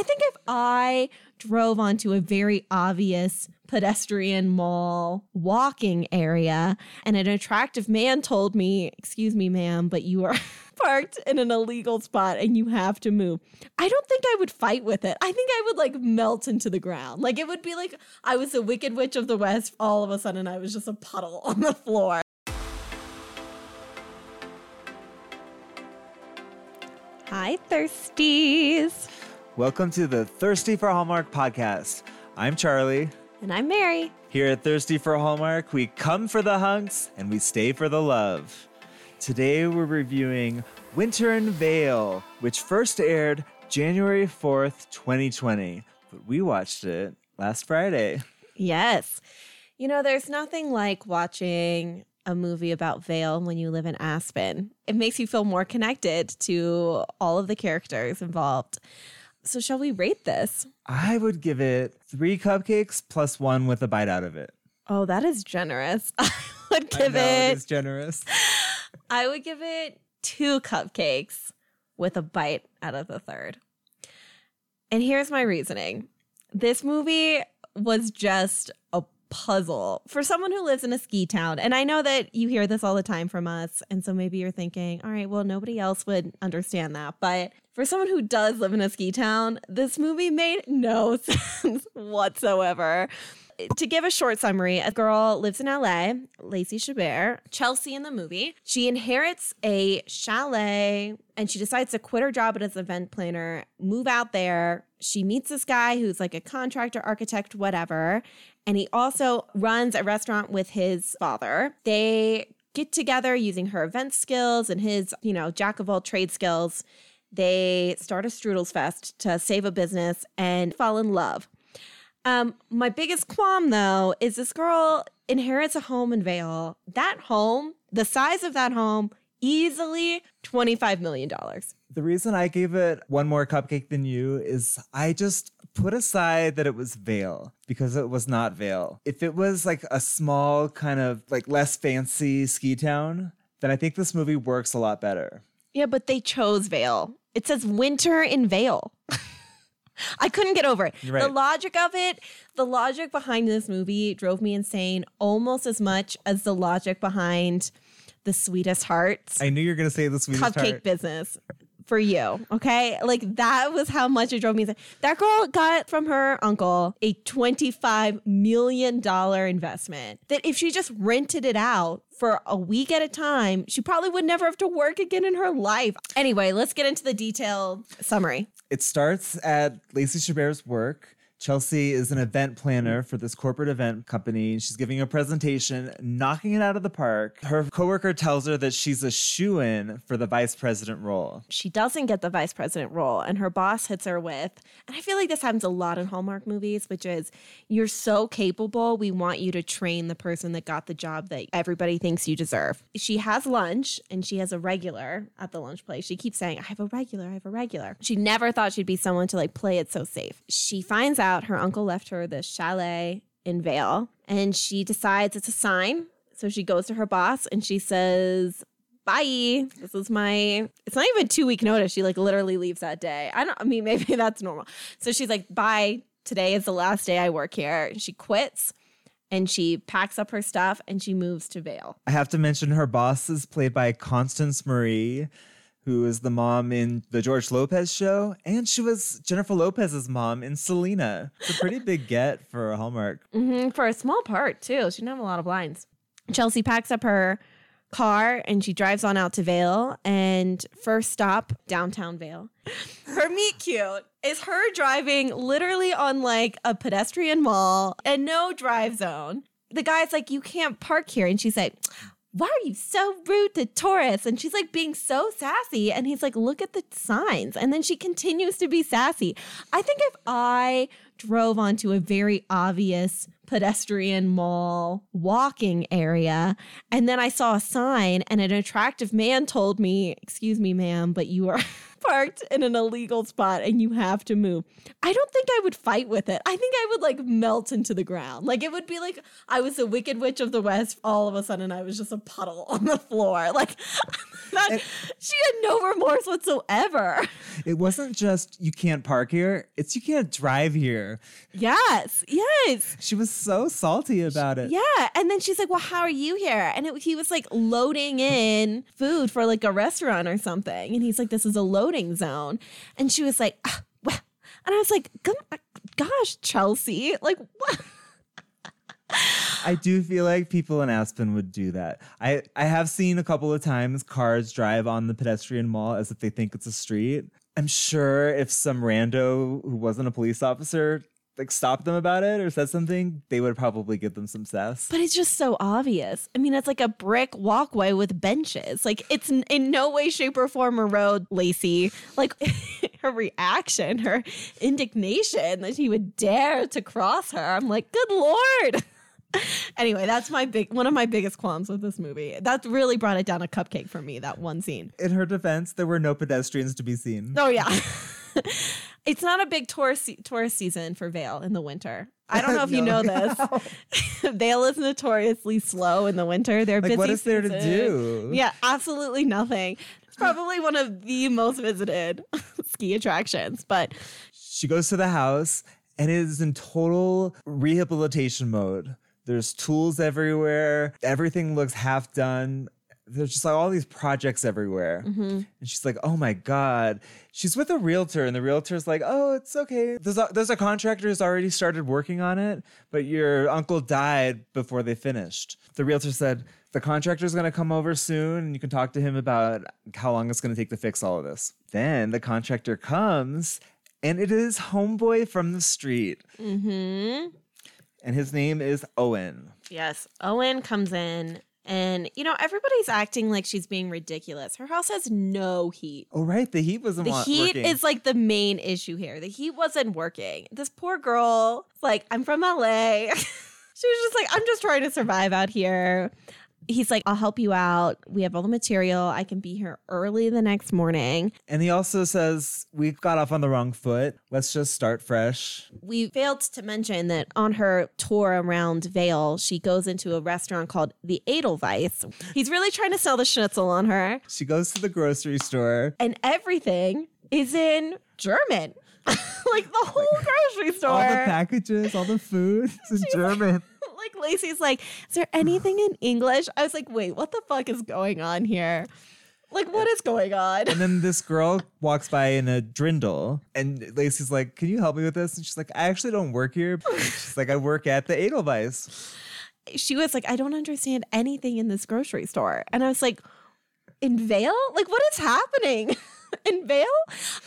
I think if I drove onto a very obvious pedestrian mall walking area and an attractive man told me, Excuse me, ma'am, but you are parked in an illegal spot and you have to move. I don't think I would fight with it. I think I would like melt into the ground. Like it would be like I was the Wicked Witch of the West. All of a sudden, I was just a puddle on the floor. Hi, thirsties. Welcome to the Thirsty for Hallmark podcast. I'm Charlie. And I'm Mary. Here at Thirsty for Hallmark, we come for the hunks and we stay for the love. Today we're reviewing Winter in Vail, which first aired January 4th, 2020, but we watched it last Friday. Yes. You know, there's nothing like watching a movie about Vail when you live in Aspen. It makes you feel more connected to all of the characters involved. So, shall we rate this? I would give it three cupcakes plus one with a bite out of it. Oh, that is generous. I would give I know, it. it is generous. I would give it two cupcakes with a bite out of the third. And here's my reasoning this movie was just a puzzle for someone who lives in a ski town. And I know that you hear this all the time from us. And so maybe you're thinking, all right, well, nobody else would understand that. But for someone who does live in a ski town, this movie made no sense whatsoever to give a short summary, a girl lives in LA, Lacey Chabert, Chelsea in the movie. She inherits a chalet and she decides to quit her job as an event planner, move out there. She meets this guy who's like a contractor, architect, whatever. And he also runs a restaurant with his father. They get together using her event skills and his, you know, jack of all trade skills. They start a Strudels Fest to save a business and fall in love. Um, my biggest qualm though is this girl inherits a home in Vail. That home, the size of that home, easily $25 million. The reason I gave it one more cupcake than you is I just put aside that it was Vail because it was not Vail. If it was like a small, kind of like less fancy ski town, then I think this movie works a lot better. Yeah, but they chose Vail. It says winter in Vail. I couldn't get over it. Right. The logic of it, the logic behind this movie drove me insane almost as much as the logic behind the sweetest hearts I knew you were going to say the sweetest cupcake heart. business for you. Okay. Like that was how much it drove me. That girl got from her uncle a $25 million investment that if she just rented it out for a week at a time, she probably would never have to work again in her life. Anyway, let's get into the detailed summary. It starts at Lacey Chabert's work. Chelsea is an event planner for this corporate event company. She's giving a presentation, knocking it out of the park. Her coworker tells her that she's a shoe in for the vice president role. She doesn't get the vice president role, and her boss hits her with, and I feel like this happens a lot in Hallmark movies, which is you're so capable, we want you to train the person that got the job that everybody thinks you deserve. She has lunch and she has a regular at the lunch place. She keeps saying, I have a regular, I have a regular. She never thought she'd be someone to like play it so safe. She finds out her uncle left her this chalet in Vail, and she decides it's a sign. So she goes to her boss and she says, bye. This is my, it's not even two week notice. She like literally leaves that day. I don't, I mean, maybe that's normal. So she's like, bye. Today is the last day I work here. She quits and she packs up her stuff and she moves to Vail. I have to mention her boss is played by Constance Marie, who is the mom in the George Lopez show, and she was Jennifer Lopez's mom in Selena. It's a pretty big get for Hallmark. hmm for a small part, too. She didn't have a lot of lines. Chelsea packs up her car and she drives on out to Vail and first stop downtown Vail. Her meet cute is her driving literally on like a pedestrian mall and no drive zone. The guy's like, You can't park here. And she's like, why are you so rude to tourists? And she's like being so sassy. And he's like, look at the signs. And then she continues to be sassy. I think if I drove onto a very obvious pedestrian mall walking area and then I saw a sign and an attractive man told me, excuse me, ma'am, but you are parked in an illegal spot and you have to move. I don't think I would fight with it. I think I would like melt into the ground. Like it would be like I was the Wicked Witch of the West. All of a sudden, I was just a puddle on the floor. Like that, And- she had no remorse whatsoever. It wasn't just you can't park here, it's you can't drive here. Yes, yes. She was so salty about it. Yeah. And then she's like, Well, how are you here? And it, he was like loading in food for like a restaurant or something. And he's like, This is a zone. And she was like, ah, well. And I was like, Gosh, Chelsea, like, what? I do feel like people in Aspen would do that. I, I have seen a couple of times cars drive on the pedestrian mall as if they think it's a street. I'm sure if some rando who wasn't a police officer like stopped them about it or said something, they would probably give them some sass. But it's just so obvious. I mean, it's like a brick walkway with benches. Like, it's n- in no way, shape, or form a road, Lacey. Like, her reaction, her indignation that he would dare to cross her. I'm like, good Lord. anyway, that's my big one of my biggest qualms with this movie. That really brought it down a cupcake for me, that one scene. In her defense, there were no pedestrians to be seen. Oh, yeah. it's not a big tourist, tourist season for Vail in the winter. I don't know if you know this. Vail is notoriously slow in the winter. They're Like, busy. what is there to do? Yeah, absolutely nothing. It's probably one of the most visited ski attractions. But She goes to the house and it is in total rehabilitation mode. There's tools everywhere. Everything looks half done. There's just like all these projects everywhere. And she's like, oh my God. She's with a realtor, and the realtor's like, oh, it's okay. There's a, there's a contractor who's already started working on it, but your uncle died before they finished. The realtor said, the contractor's gonna come over soon, and you can talk to him about how long it's gonna take to fix all of this. Then the contractor comes, and it is Homeboy from the street. mhm. And his name is Owen. yes, Owen comes in. And, you know, everybody's acting like she's being ridiculous. Her house has no heat. Oh, right. The heat wasn't The wa- heat working. is like the main issue here. The heat wasn't working. This poor girl, like, I'm from LA. she was just like, I'm just trying to survive out here. He's like, I'll help you out. We have all the material. I can be here early the next morning. And he also says, We got off on the wrong foot. Let's just start fresh. We failed to mention that on her tour around Vail, she goes into a restaurant called the Edelweiss. He's really trying to sell the schnitzel on her, She goes to the grocery store. and everything is in German. like the whole grocery store. All the packages, all the food. It's in German. Like Lacey's like, is there anything in English? I was like, wait, what the fuck is going on here? Like, what is going on? And then this girl walks by in a drindle, and Lacey's like, Can you help me with this? And she's like, I actually don't work here. She's like, I work at the Edelweiss. She was like, I don't understand anything in this grocery store. And I was like, in Vail? Like, what is happening? in Vail?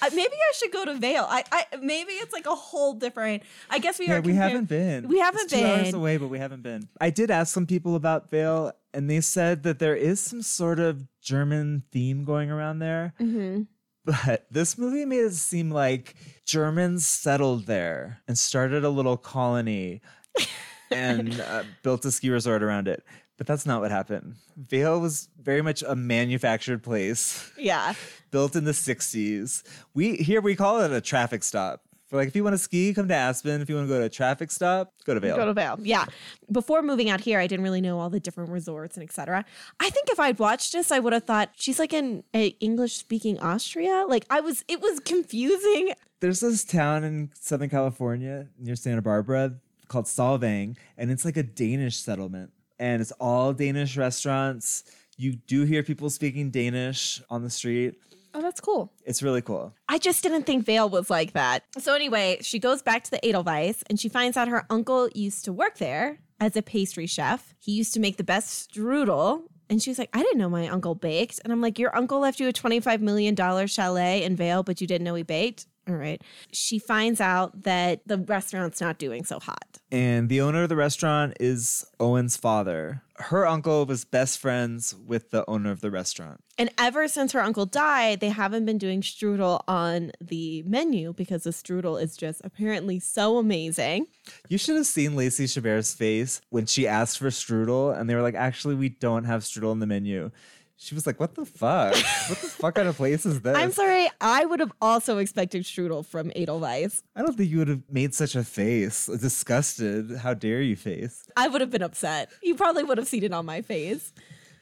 Uh, maybe I should go to Vail. I, I maybe it's like a whole different. I guess we Yeah, are. we compar- haven't been. We haven't it's two hours been. away, but we haven't been. I did ask some people about Vail, and they said that there is some sort of German theme going around there. Mhm. But this movie made it seem like Germans settled there and started a little colony and uh, built a ski resort around it. But that's not what happened. Vail was very much a manufactured place Yeah. built in the 60s. We here we call it a traffic stop. For like if you want to ski, come to Aspen. If you want to go to a traffic stop, go to Vail. Go to Vail. Yeah. Before moving out here, I didn't really know all the different resorts and etc. I think if I'd watched this, I would have thought she's like in a English speaking Austria. Like I was, it was confusing. There's this town in Southern California near Santa Barbara called Solvang, and it's like a Danish settlement. And it's all Danish restaurants. You do hear people speaking Danish on the street. Oh, that's cool. It's really cool. I just didn't think Vail was like that. So anyway, she goes back to the Edelweiss and she finds out her uncle used to work there as a pastry chef. He used to make the best strudel. And she's like, I didn't know my uncle baked. And I'm like, Your uncle left you a $25 million chalet in Vail, but you didn't know he baked? All right. She finds out that the restaurant's not doing so hot. And the owner of the restaurant is Owen's father. Her uncle was best friends with the owner of the restaurant. And ever since her uncle died, they haven't been doing strudel on the menu because the strudel is just apparently so amazing. You should have seen Lacey Chabert's face when she asked for strudel, and they were like, actually, we don't have strudel on the menu. She was like, "What the fuck? what the fuck kind of place is this?" I'm sorry. I would have also expected strudel from Edelweiss. I don't think you would have made such a face, disgusted. How dare you face? I would have been upset. You probably would have seen it on my face.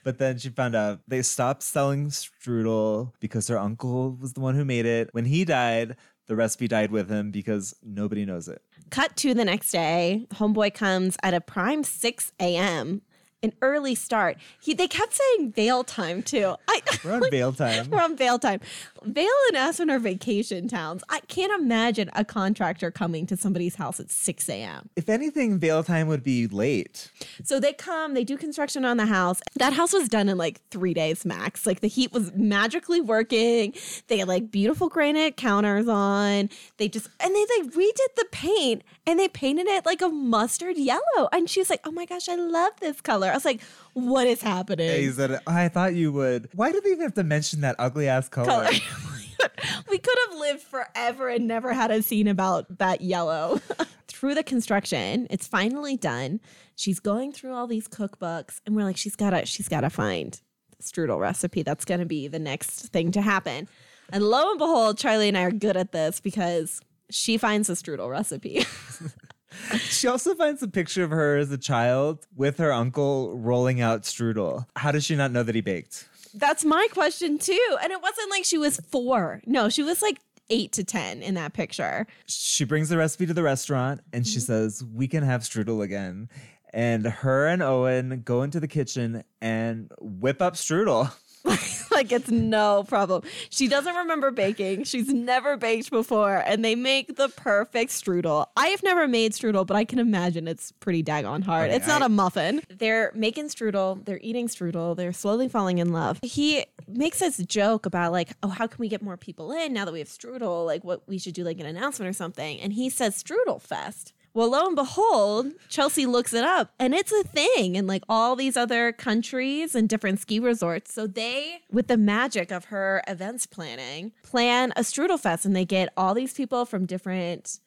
But then she found out they stopped selling strudel because her uncle was the one who made it. When he died, the recipe died with him because nobody knows it. Cut to the next day. Homeboy comes at a prime 6 a.m. An early start. He, they kept saying Vail time too. I, We're on bail time. We're on Vail time. Vail and Aspen are vacation towns. I can't imagine a contractor coming to somebody's house at 6 a.m. If anything, bail time would be late. So they come, they do construction on the house. That house was done in like three days max. Like the heat was magically working. They had like beautiful granite counters on. They just, and they like redid the paint and they painted it like a mustard yellow. And she was like, oh my gosh, I love this color. I was like, what is happening? He said, I thought you would. Why did they even have to mention that ugly ass color? color. we could have lived forever and never had a scene about that yellow. through the construction, it's finally done. She's going through all these cookbooks, and we're like, she's gotta, she's gotta find the strudel recipe. That's gonna be the next thing to happen. And lo and behold, Charlie and I are good at this because she finds the strudel recipe. She also finds a picture of her as a child with her uncle rolling out strudel. How does she not know that he baked? That's my question too. And it wasn't like she was four. No, she was like eight to 10 in that picture. She brings the recipe to the restaurant and she mm-hmm. says, We can have strudel again. And her and Owen go into the kitchen and whip up strudel. like it's no problem. She doesn't remember baking. She's never baked before, and they make the perfect strudel. I have never made strudel, but I can imagine it's pretty daggone hard. Okay, it's not I- a muffin. They're making strudel. They're eating strudel. They're slowly falling in love. He makes this joke about like, oh, how can we get more people in now that we have strudel? Like, what we should do, like an announcement or something. And he says strudel fest. Well, lo and behold, Chelsea looks it up and it's a thing in like all these other countries and different ski resorts. So they, with the magic of her events planning, plan a strudel fest and they get all these people from different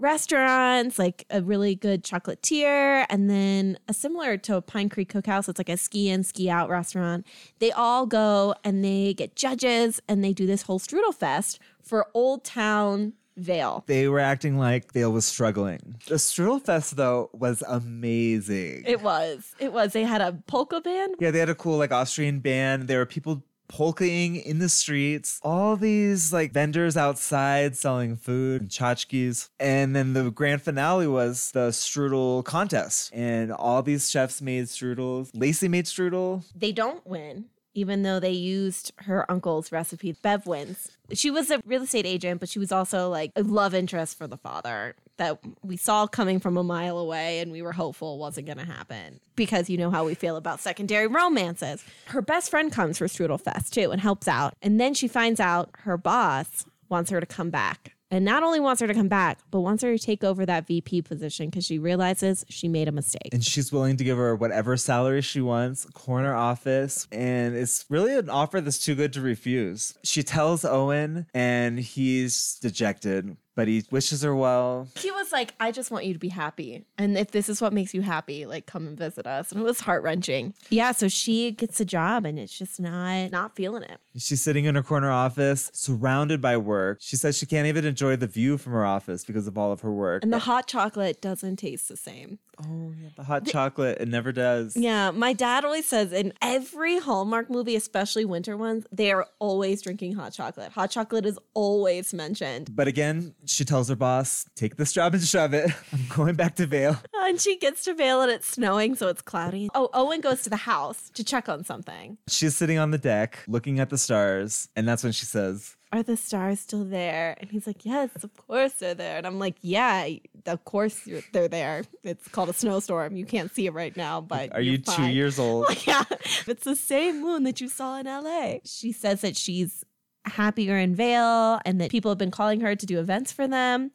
restaurants, like a really good chocolatier, and then a similar to a Pine Creek Cookhouse. It's like a ski in, ski out restaurant. They all go and they get judges and they do this whole strudel fest for Old Town Vail. They were acting like Vail was struggling. The strudel fest, though, was amazing. It was. It was. They had a polka band. yeah, they had a cool like Austrian band. There were people polkaing in the streets. All these like vendors outside selling food and tchotchkes. And then the grand finale was the strudel contest. And all these chefs made strudels. Lacey made strudel. They don't win, even though they used her uncle's recipe. Bev wins. She was a real estate agent, but she was also like a love interest for the father that we saw coming from a mile away and we were hopeful wasn't going to happen because you know how we feel about secondary romances. Her best friend comes for Strudel Fest too and helps out. And then she finds out her boss wants her to come back. And not only wants her to come back, but wants her to take over that VP position because she realizes she made a mistake. And she's willing to give her whatever salary she wants, corner office. And it's really an offer that's too good to refuse. She tells Owen, and he's dejected, but he wishes her well. He was like, I just want you to be happy. And if this is what makes you happy, like come and visit us. And it was heart wrenching. Yeah, so she gets a job and it's just not not feeling it. She's sitting in her corner office, surrounded by work. She says she can't even enjoy the view from her office because of all of her work. And the hot chocolate doesn't taste the same. Oh, yeah, the hot chocolate, it never does. Yeah, my dad always says in every Hallmark movie, especially winter ones, they are always drinking hot chocolate. Hot chocolate is always mentioned. But again, she tells her boss, take this job and shove it. I'm going back to Vail. And she gets to Vail and it's snowing, so it's cloudy. Oh, Owen goes to the house to check on something. She's sitting on the deck looking at the stars. And that's when she says, are the stars still there? And he's like, yes, of course they're there. And I'm like, yeah, of course they're there. It's called a snowstorm. You can't see it right now, but Are two fine." years old? yeah, it's the same moon that you saw in LA. She says that she's happier in Vail and that people have been calling her to do events for them.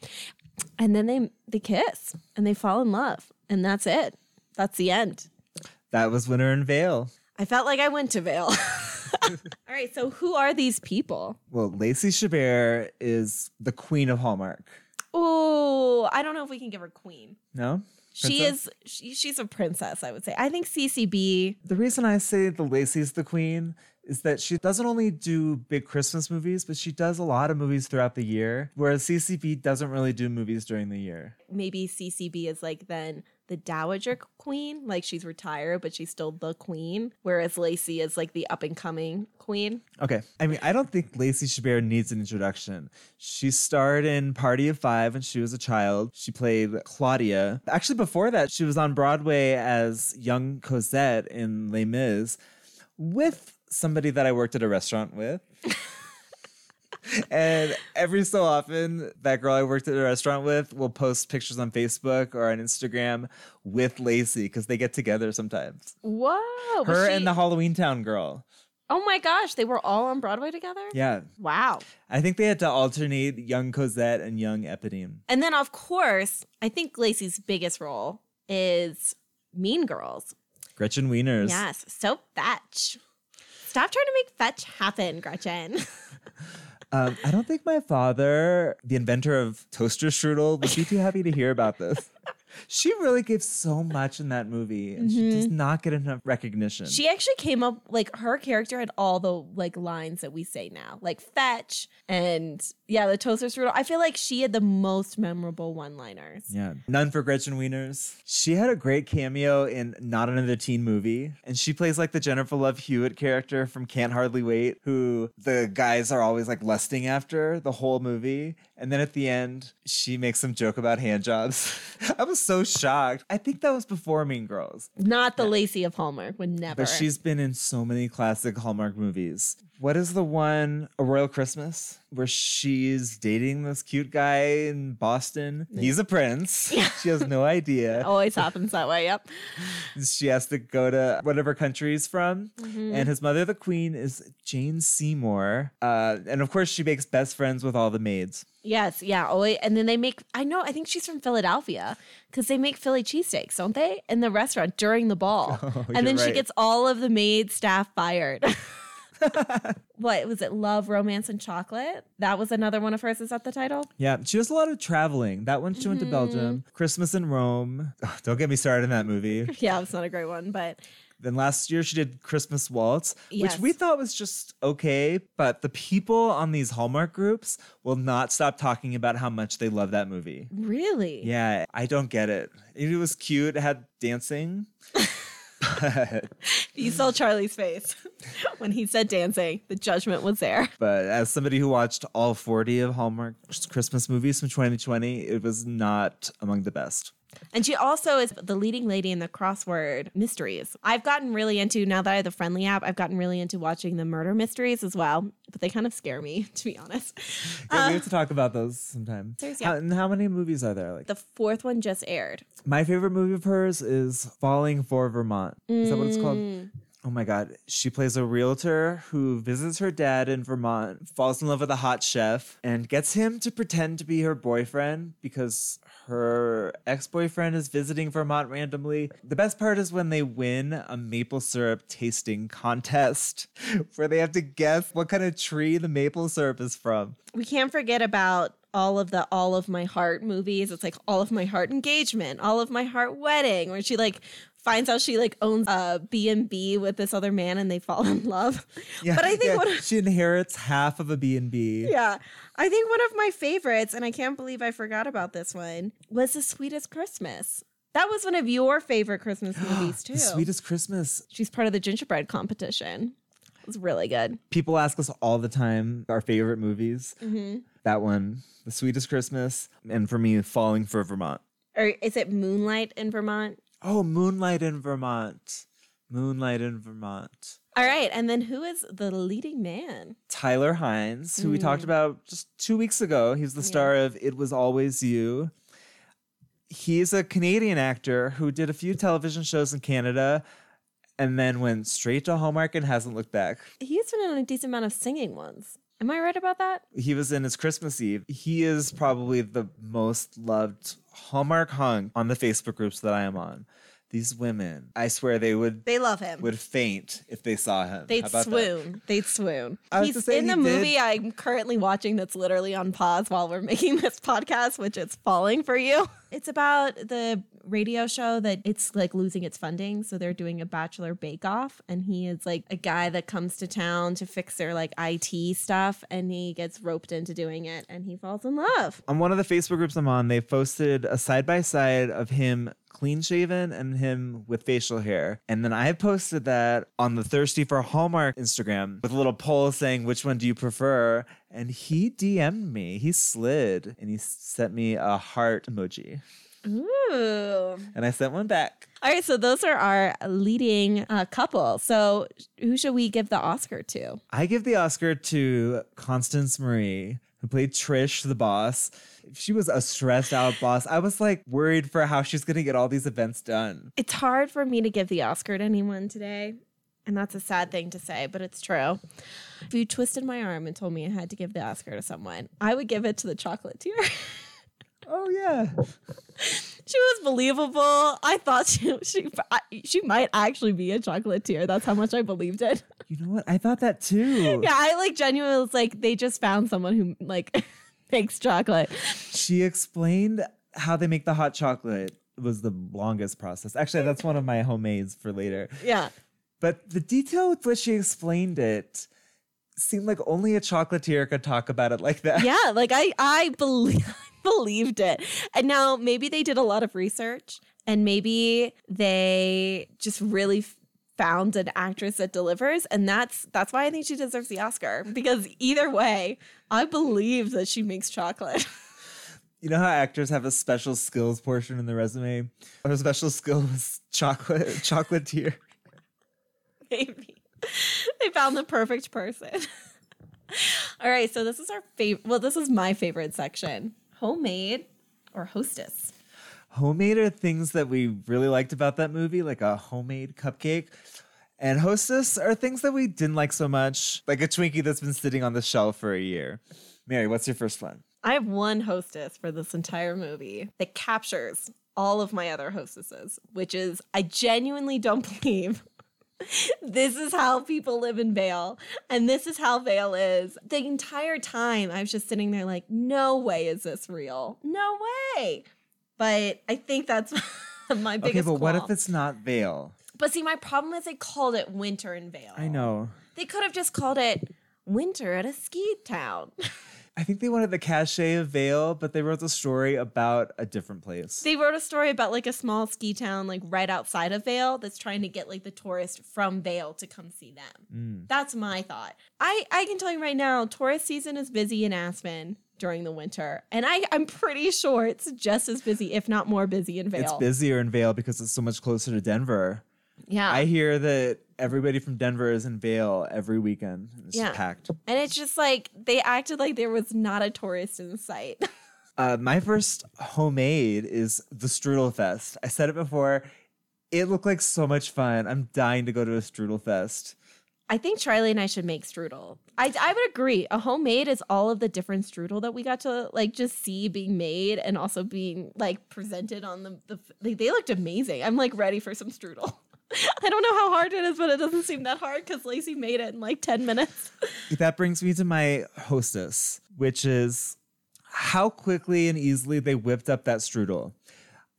And then they they kiss and they fall in love. And that's it. That's the end. That was Winter in Vail. I felt like I went to Vail. All right, so who are these people? Well, Lacey Chabert is the queen of Hallmark. Oh, I don't know if we can give her queen. No? She is she, she's a princess, I would say. I think CCB The reason I say the Lacey's the queen is that she doesn't only do big Christmas movies, but she does a lot of movies throughout the year, whereas CCB doesn't really do movies during the year. Maybe CCB is like then the dowager queen, like she's retired, but she's still the queen, whereas Lacey is like the up and coming queen. Okay. I mean, I don't think Lacey Chabert needs an introduction. She starred in Party of Five when she was a child. She played Claudia. Actually, before that, she was on Broadway as young Cosette in Les Mis with somebody that I worked at a restaurant with. and every so often, that girl I worked at a restaurant with will post pictures on Facebook or on Instagram with Lacey because they get together sometimes. Whoa. Her she- and the Halloweentown girl. Oh my gosh, they were all on Broadway together? Yeah. Wow. I think they had to alternate young Cosette and young Eponine. And then, of course, I think Lacey's biggest role is Mean Girls. Gretchen Wieners. Yes. So fetch. Stop trying to make fetch happen, Gretchen. Um, I don't think my father, the inventor of toaster strudel, would be too happy to hear about this. She really gave so much in that movie, and she does mm-hmm. not get enough recognition. she actually came up like her character had all the like lines that we say now, like fetch and yeah, the toaster strudel. I feel like she had the most memorable one-liners. yeah, none for Gretchen Wieners. She had a great cameo in Not Another Teen Movie, and she plays like the Jennifer Love Hewitt character from Can't Hardly Wait, who the guys are always like lusting after the whole movie. And then at the end, she makes some joke about hand jobs. I was so shocked. I think that was before Mean Girls. Not the Lacey of Hallmark, would never. But she's been in so many classic Hallmark movies. What is the one, A Royal Christmas, where she's dating this cute guy in Boston? He's a prince. Yeah. She has no idea. always happens that way. Yep. She has to go to whatever country he's from. Mm-hmm. And his mother, the queen, is Jane Seymour. Uh, and of course, she makes best friends with all the maids. Yes, yeah. Always, and then they make. I know. I think she's from Philadelphia because they make Philly cheesesteaks, don't they, in the restaurant during the ball? Oh, and then you're she gets all of the maid staff fired. what was it? Love, romance, and chocolate. That was another one of hers. Is that the title? Yeah, she does a lot of traveling. That one, she went to mm-hmm. Belgium. Christmas in Rome. Ugh, don't get me started in that movie. Yeah, it's not a great one, but Then last year she did Christmas Waltz, Yes. which we thought was just okay, but the people on these Hallmark groups will not stop talking about how much they love that movie. really, Yeah, I don't get it. It was cute, it had dancing. but, you saw Charlie's face when he said dancing. The judgment was there. but as somebody who watched all 40 of Hallmark Christmas movies from 2020, it was not among the best. And she also is the leading lady in the crossword mysteries. I've gotten really into now that I have the Frndly app. I've gotten really into watching the murder mysteries as well, but they kind of scare me to be honest. Yeah, we have to talk about those sometime. Seriously, How, and how many movies are there? Like The fourth one just aired. My favorite movie of hers is Falling for Vermont. Is that what it's called? Mm. Oh my God. She plays a realtor who visits her dad in Vermont, falls in love with a hot chef, and gets him to pretend to be her boyfriend because her ex boyfriend is visiting Vermont randomly. The best part is when they win a maple syrup tasting contest where they have to guess what kind of tree the maple syrup is from. We can't forget about all of the all of my heart movies. It's like all of my heart engagement, all of my heart wedding, where she like finds out she like owns a B&B with this other man and they fall in love. Yeah, but I think yeah, one she inherits half of a B&B. Yeah. I think one of my favorites, and I can't believe I forgot about this one, was The Sweetest Christmas. That was one of your favorite Christmas movies, too. The Sweetest Christmas. She's part of the gingerbread competition. It was really good. people ask us all the time our favorite movies. Mm-hmm. That one, The Sweetest Christmas, and for me, Falling for Vermont. Or is it Moonlight in Vermont? Oh, Moonlight in Vermont. Moonlight in Vermont. All right. And then who is the leading man? Tyler Hynes, who we talked hmm. about just two weeks ago. He's the star of It Was Always You. He's a Canadian actor who did a few television shows in Canada and then went straight to Hallmark and hasn't looked back. He's been in a decent amount of singing ones. Am I right about that? He was in his Christmas Eve. He is probably the most loved Hallmark hunk on the Facebook groups that I am on. These women, I swear they would They love him. would faint if they saw him. They'd How about that? swoon. They'd swoon. I was He's say in he the did- movie I'm currently watching that's literally on pause while we're making this podcast, which is falling for you. It's about the radio show that it's like losing its funding. So they're doing a bachelor bake off, and he is like a guy that comes to town to fix their like IT stuff, and he gets roped into doing it and he falls in love. On one of the Facebook groups I'm on, they posted a side by side of him clean shaven and him with facial hair. And then I posted that on the Thirsty for Hallmark Instagram with a little poll saying, which one do you prefer? And he DM'd me. He slid and he sent me a heart emoji. Ooh. And I sent one back. All right, so those are our leading uh, couple. So who should we give the Oscar to? I give the Oscar to Constance Marie, who played Trish, the boss. She was a stressed out boss. I was like worried for how she's going to get all these events done. It's hard for me to give the Oscar to anyone today. And that's a sad thing to say, but it's true. If you twisted my arm and told me I had to give the Oscar to someone, I would give it to the chocolatier. Oh, yeah. she was believable. I thought she she she might actually be a chocolatier. That's how much I believed it. You know what? I thought that too. Yeah, I like genuinely was like they just found someone who like makes chocolate. She explained how they make the hot chocolate was the longest process. Actually, that's one of my homemades for later. Yeah. But the detail with which she explained it seemed like only a chocolatier could talk about it like that. Yeah, like I I believe believed it. And now maybe they did a lot of research and maybe they just really f- found an actress that delivers and that's that's why I think she deserves the Oscar because either way, I believe that she makes chocolate. You know how actors have a special skills portion in the resume? Her special skill was chocolate chocolatier. maybe. they found the perfect person. All right, so this is our favorite well, this is my favorite section. Homemade or hostess. Homemade are things that we really liked about that movie, like a homemade cupcake. And hostess are things that we didn't like so much, like a Twinkie that's been sitting on the shelf for a year. Mary, what's your first one? I have one hostess for this entire movie that captures all of my other hostesses, which is I genuinely don't believe this is how people live in Vail. And this is how Vail is. The entire time I was just sitting there like, no way is this real. No way. But I think that's my biggest Okay, but what qualm. if it's not Vail? But see, my problem is they called it winter in Vail. I know. They could have just called it winter at a ski town. I think they wanted the cachet of Vail, but they wrote the story about a different place. They wrote a story about like a small ski town like right outside of Vail that's trying to get like the tourist from Vail to come see them. Mm. That's my thought. I I can tell you right now, tourist season is busy in Aspen during the winter, and I I'm pretty sure it's just as busy, if not more busy in Vail. It's busier in Vail because it's so much closer to Denver. Yeah, I hear that everybody from Denver is in Vail every weekend. It's Yeah. packed. and it's just like they acted like there was not a tourist in sight. Uh, my first homemade is the Strudel Fest. I said it before. It looked like so much fun. I'm dying to go to a Strudel Fest. I think Charlie and I should make strudel. I, I would agree. A homemade is all of the different strudel that we got to like just see being made and also being like presented on the, the like, they looked amazing. I'm like ready for some strudel. I don't know how hard it is, but it doesn't seem that hard because Lacey made it in like 10 minutes. That brings me to my hostess, which is how quickly and easily they whipped up that strudel.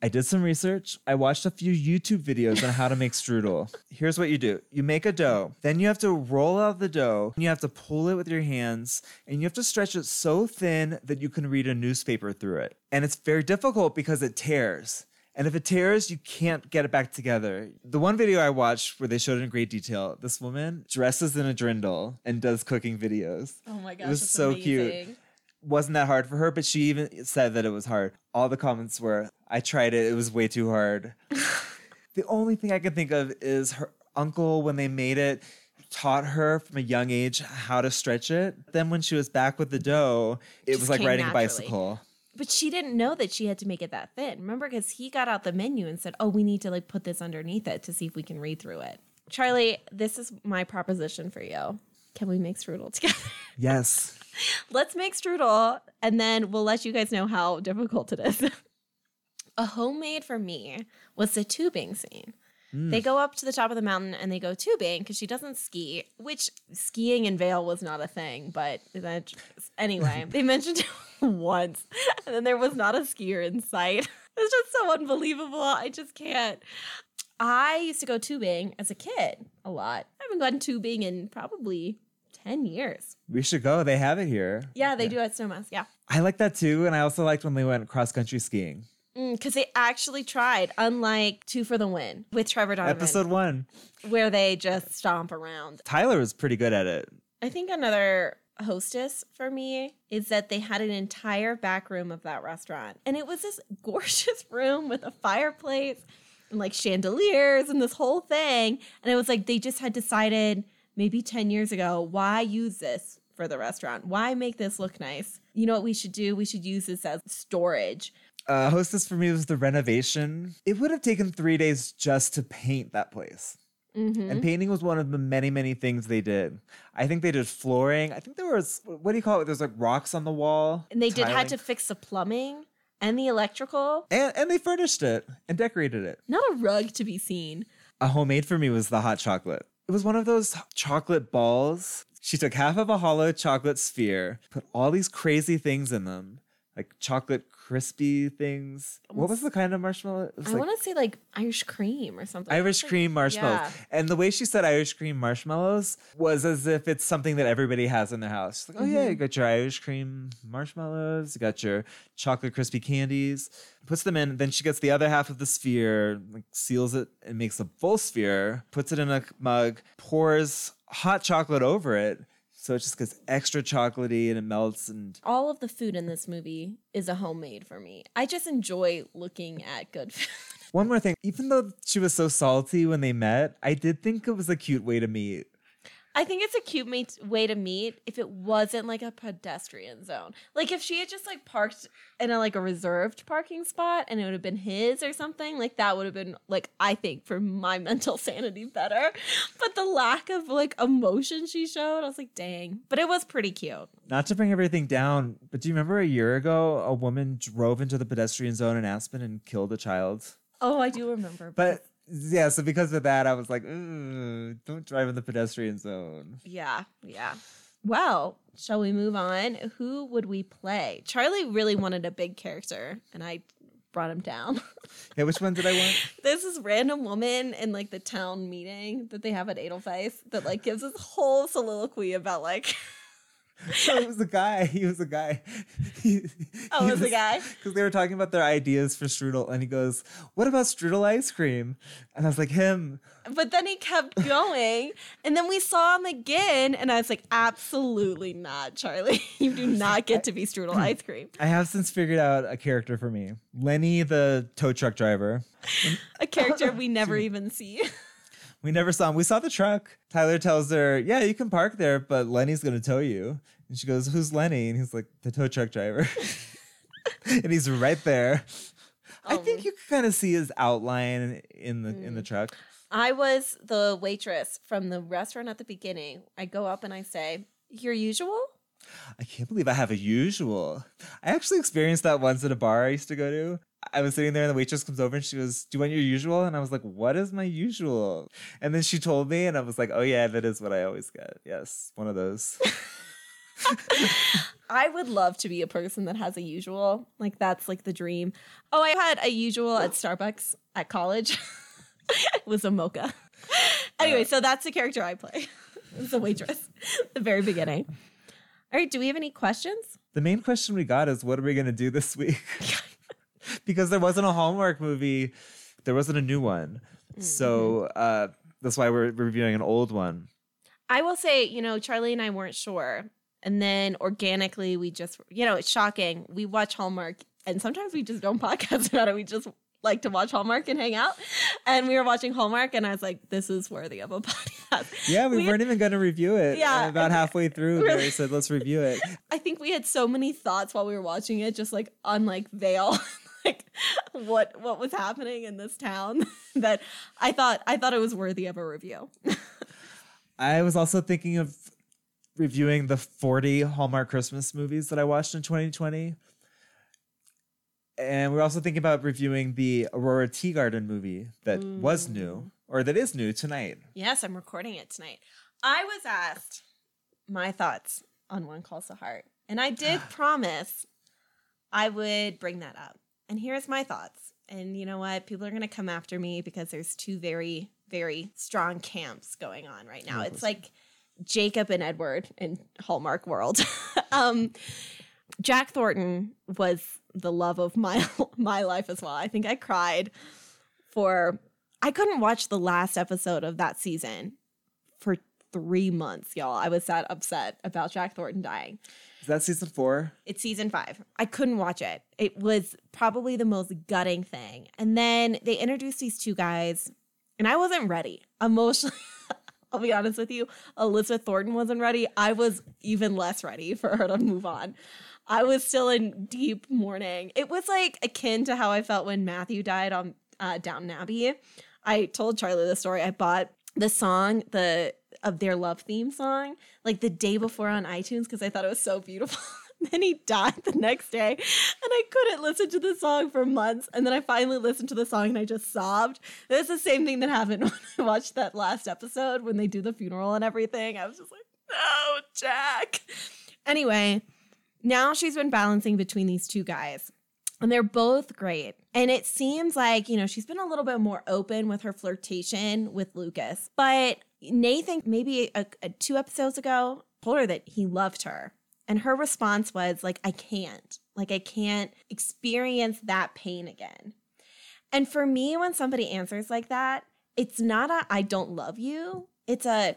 I did some research. I watched a few YouTube videos on how to make strudel. Here's what you do you make a dough, then you have to roll out the dough, and you have to pull it with your hands, and you have to stretch it so thin that you can read a newspaper through it. And it's very difficult because it tears. And if it tears, you can't get it back together. The one video I watched where they showed it in great detail, this woman dresses in a drindle and does cooking videos. Oh my gosh. It was so cute. Wasn't that hard for her, but she even said that it was hard. All the comments were, I tried it, it was way too hard. the only thing I can think of is her uncle, when they made it, taught her from a young age how to stretch it. Then when she was back with the dough, it Just was like riding naturally. a bicycle. But she didn't know that she had to make it that thin. Remember, because he got out the menu and said, "Oh, we need to like put this underneath it to see if we can read through it." Charlie, this is my proposition for you. Can we make strudel together? Yes. Let's make strudel, and then we'll let you guys know how difficult it is. A homemade for me was the tubing scene. Mm. They go up to the top of the mountain and they go tubing because she doesn't ski, which skiing in Vail was not a thing. But that, anyway, they mentioned it once, and then there was not a skier in sight. It's just so unbelievable. I just can't. I used to go tubing as a kid a lot. I haven't gone tubing in probably 10 years. We should go. They have it here. Yeah, they do at Snowmass. Yeah. I like that too. And I also liked when they went cross country skiing. Mm, because they actually tried, unlike Two for the Win with Trevor Donovan, Episode one. where they just stomp around. Tyler was pretty good at it. I think another hostess for me is that they had an entire back room of that restaurant. And it was this gorgeous room with a fireplace and like chandeliers and this whole thing. And it was like they just had decided maybe 10 years ago why use this for the restaurant? Why make this look nice? You know what we should do? We should use this as storage. Uh, hostess for me was the renovation. It would have taken three days just to paint that place. Mhm. And painting was one of the many, many things they did. I think they did flooring. I think there was, what do you call it? There's like rocks on the wall. And they did had to fix the plumbing and the electrical. And, and they furnished it and decorated it. Not a rug to be seen. A homemade for me was the hot chocolate. It was one of those chocolate balls. She took half of a hollow chocolate sphere, put all these crazy things in them, like chocolate crispy things. What was the kind of marshmallow? It was I like want to say like Irish cream or something. Irish cream marshmallows. Yeah. And the way she said Irish cream marshmallows was as if it's something that everybody has in their house. Like, oh yeah, you Mm-hmm. got your Irish cream marshmallows, you got your chocolate crispy candies. Puts them in, then she gets the other half of the sphere, like seals it and makes a full sphere, puts it in a mug, pours hot chocolate over it. So it just gets extra chocolatey and it melts and All of the food in this movie is a homemade for me. I just enjoy looking at good food. one more thing, even though she was so salty when they met, I did think it was a cute way to meet. I think it's a cute mate- way to meet if it wasn't like a pedestrian zone. Like if she had just like parked in a like a reserved parking spot and it would have been his or something, like that would have been like I think for my mental sanity better. But the lack of like emotion she showed, I was like, dang. But it was pretty cute. Not to bring everything down, but do you remember a year ago a woman drove into the pedestrian zone in Aspen and killed a child? Oh, I do remember. But yeah, so because of that, I was like, mm, don't drive in the pedestrian zone. Yeah, yeah. Well, shall we move on? Who would we play? Charlie really wanted a big character, and I brought him down. Yeah, which one did I want? There's this random woman in like the town meeting that they have at Edelweiss that like gives this whole soliloquy about like so it was a guy. He was a guy. He, Oh, it was a guy? Because they were talking about their ideas for strudel, and he goes, "What about strudel ice cream?" And I was like, "Him." but then he kept going and then we saw him again and I was like absolutely not Charlie you do not get to be strudel ice cream I have since figured out a character for me, Lenny, the tow truck driver. a character we never even see We never saw him. We saw the truck. Tyler tells her, "Yeah, you can park there, but Lenny's gonna tow you." And she goes, "Who's Lenny?" And he's like, "The tow truck driver." and he's right there. I Oh. think you can kind of see his outline in the in the Mm. truck. I was the waitress from the restaurant at the beginning. I go up and I say, Your usual? I can't believe I have a usual. I actually experienced that once at a bar I used to go to. I was sitting there and the waitress comes over and she goes, Do you want your usual? And I was like, What is my usual? And then she told me, and I was like, Oh, yeah, that is what I always get. Yes, one of those. I would love to be a person that has a usual. Like, that's like the dream. Oh, I had a usual at Starbucks at college. it was a mocha. Anyway, so that's the character I play. It's a waitress. the very beginning. All right, do we have any questions? The main question we got is what are we going to do this week? because there wasn't a Hallmark movie, there wasn't a new one. So uh, that's why we're reviewing an old one. I will say, you know, Charlie and I weren't sure. And then organically, we just, you know, it's shocking. We watch Hallmark and sometimes we just don't podcast about it. We just like to watch Hallmark and hang out. And we were watching Hallmark and I was like, this is worthy of a podcast. Yeah, we, We- weren't even going to review it. Yeah, about halfway through, Really? Mary said, let's review it. I think we had so many thoughts while we were watching it, just like on like Vail. like what what was happening in this town that I thought I thought it was worthy of a review. I was also thinking of reviewing the 40 Hallmark Christmas movies that I watched in 2020. And we're also thinking about reviewing the Aurora Teagarden movie that was Mm. new, or that is new tonight. Yes, I'm recording it tonight. I was asked my thoughts on When Calls the Heart, and I did promise I would bring that up. And here's my thoughts. And you know what? People are going to come after me because there's two very, very strong camps going on right now. Oh, It's like Jacob and Edward in Hallmark World. um, Jack Thornton was the love of my my life as well. I think I cried for I couldn't watch the last episode of that season for three months, y'all. I was that upset about Jack Thornton dying. Is that season four? It's season five. I couldn't watch it. It was probably the most gutting thing. And then they introduced these two guys, and I wasn't ready emotionally. I'll be honest with you. Elizabeth Thornton wasn't ready. I was even less ready for her to move on. I was still in deep mourning. It was like akin to how I felt when Matthew died on uh, Downton Abbey. I told Charlie the story. I bought the song, the of their love theme song, like the day before on iTunes because I thought it was so beautiful. then he died the next day, and I couldn't listen to the song for months. And then I finally listened to the song and I just sobbed. It's the same thing that happened when I watched that last episode when they do the funeral and everything. I was just like, no, Jack. Anyway, now she's been balancing between these two guys. And they're both great. And it seems like, you know, she's been a little bit more open with her flirtation with Lucas. But Nathan, maybe a, a- two episodes ago, told her that he loved her. And her response was, like, I can't. Like, I can't experience that pain again. And for me, when somebody answers like that, it's not a I don't love you. It's a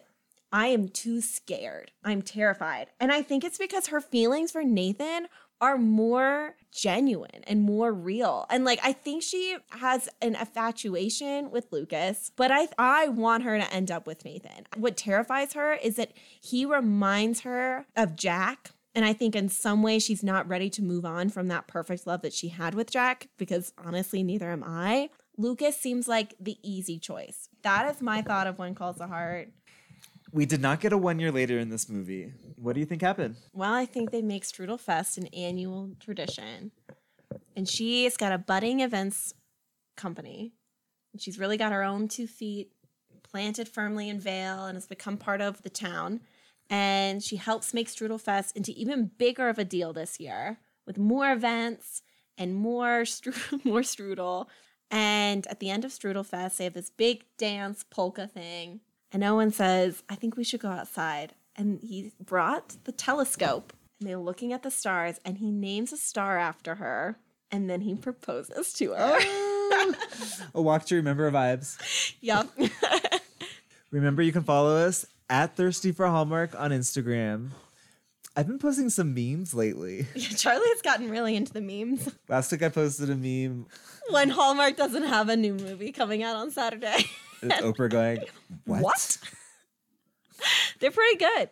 I am too scared. I'm terrified. And I think it's because her feelings for Nathan are more genuine and more real. And like I think she has an infatuation with Lucas, but I I want her to end up with Nathan. What terrifies her is that he reminds her of Jack. And I think in some way she's not ready to move on from that perfect love that she had with Jack because honestly neither am I. Lucas seems like the easy choice. That is my thought of When Calls the Heart. We did not get a one year later in this movie. What do you think happened? Well, I think they make Strudel Fest an annual tradition. And she's got a budding events company. And she's really got her own two feet planted firmly in Vail and has become part of the town. And she helps make Strudel Fest into even bigger of a deal this year with more events and more stru- more strudel. And at the end of Strudel Fest, they have this big dance polka thing. And Owen says, I think we should go outside. And he brought the telescope and they're looking at the stars and he names a star after her. And then he proposes to her. Um, a walk to remember vibes. yep. Remember, you can follow us at Thirsty for Hallmark on Instagram. I've been posting some memes lately. Charlie has gotten really into the memes. Last week I posted a meme. When Hallmark doesn't have a new movie coming out on Saturday. It's Oprah going, what? What? They're pretty good.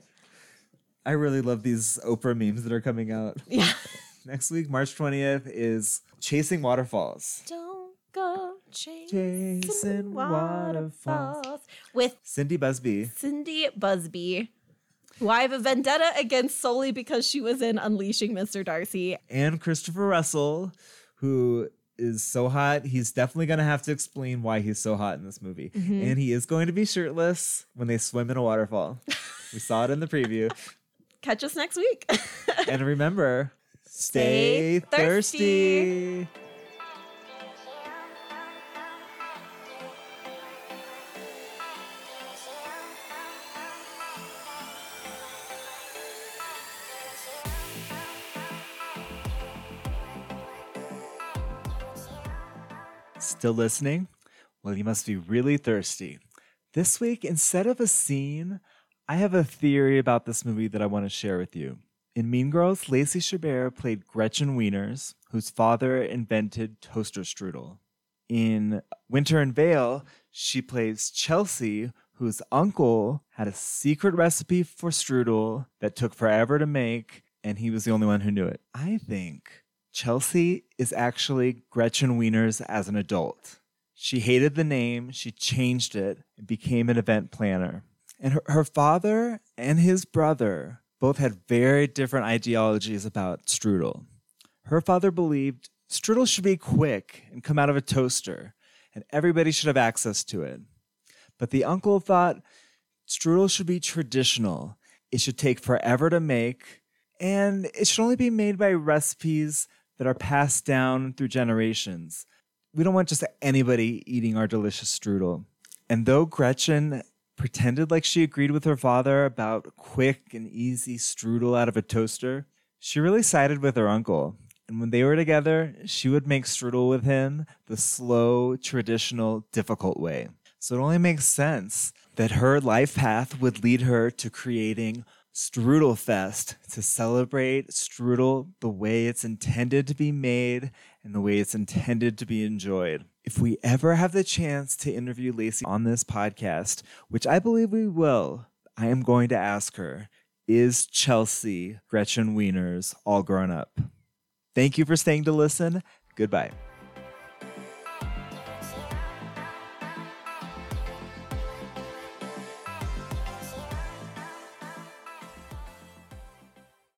I really love these Oprah memes that are coming out. Yeah. Next week, March 20th, is Chasing Waterfalls. Don't go chasing, Chasing waterfalls. waterfalls with Cindy Busby. Cindy Busby, who I have a vendetta against solely because she was in Unleashing Mr. Darcy. and Christopher Russell, who is so hot. He's definitely going to have to explain why he's so hot in this movie. Mm-hmm. And he is going to be shirtless when they swim in a waterfall. we saw it in the preview. Catch us next week. And remember, stay, Stay thirsty. thirsty. Still listening? Well, you must be really thirsty. This week, instead of a scene, I have a theory about this movie that I want to share with you. In Mean Girls, Lacey Chabert played Gretchen Wieners, whose father invented toaster strudel. In Winter in Vail, she plays Chelsea, whose uncle had a secret recipe for strudel that took forever to make, and he was the only one who knew it. I think Chelsea is actually Gretchen Wieners as an adult. She hated the name, she changed it, and became an event planner. And her, her father and his brother both had very different ideologies about strudel. Her father believed Strudel should be quick and come out of a toaster, and everybody should have access to it. But the uncle thought strudel should be traditional. It should take forever to make, and it should only be made by recipes that are passed down through generations. We don't want just anybody eating our delicious strudel. And though Gretchen pretended like she agreed with her father about quick and easy strudel out of a toaster, she really sided with her uncle. And when they were together, she would make strudel with him the slow, traditional, difficult way. So it only makes sense that her life path would lead her to creating Strudel Fest to celebrate strudel the way it's intended to be made and the way it's intended to be enjoyed. If we ever have the chance to interview Lacey on this podcast, which I believe we will, I am going to ask her Is Chelsea Gretchen Wieners all grown up? Thank you for staying to listen. Goodbye.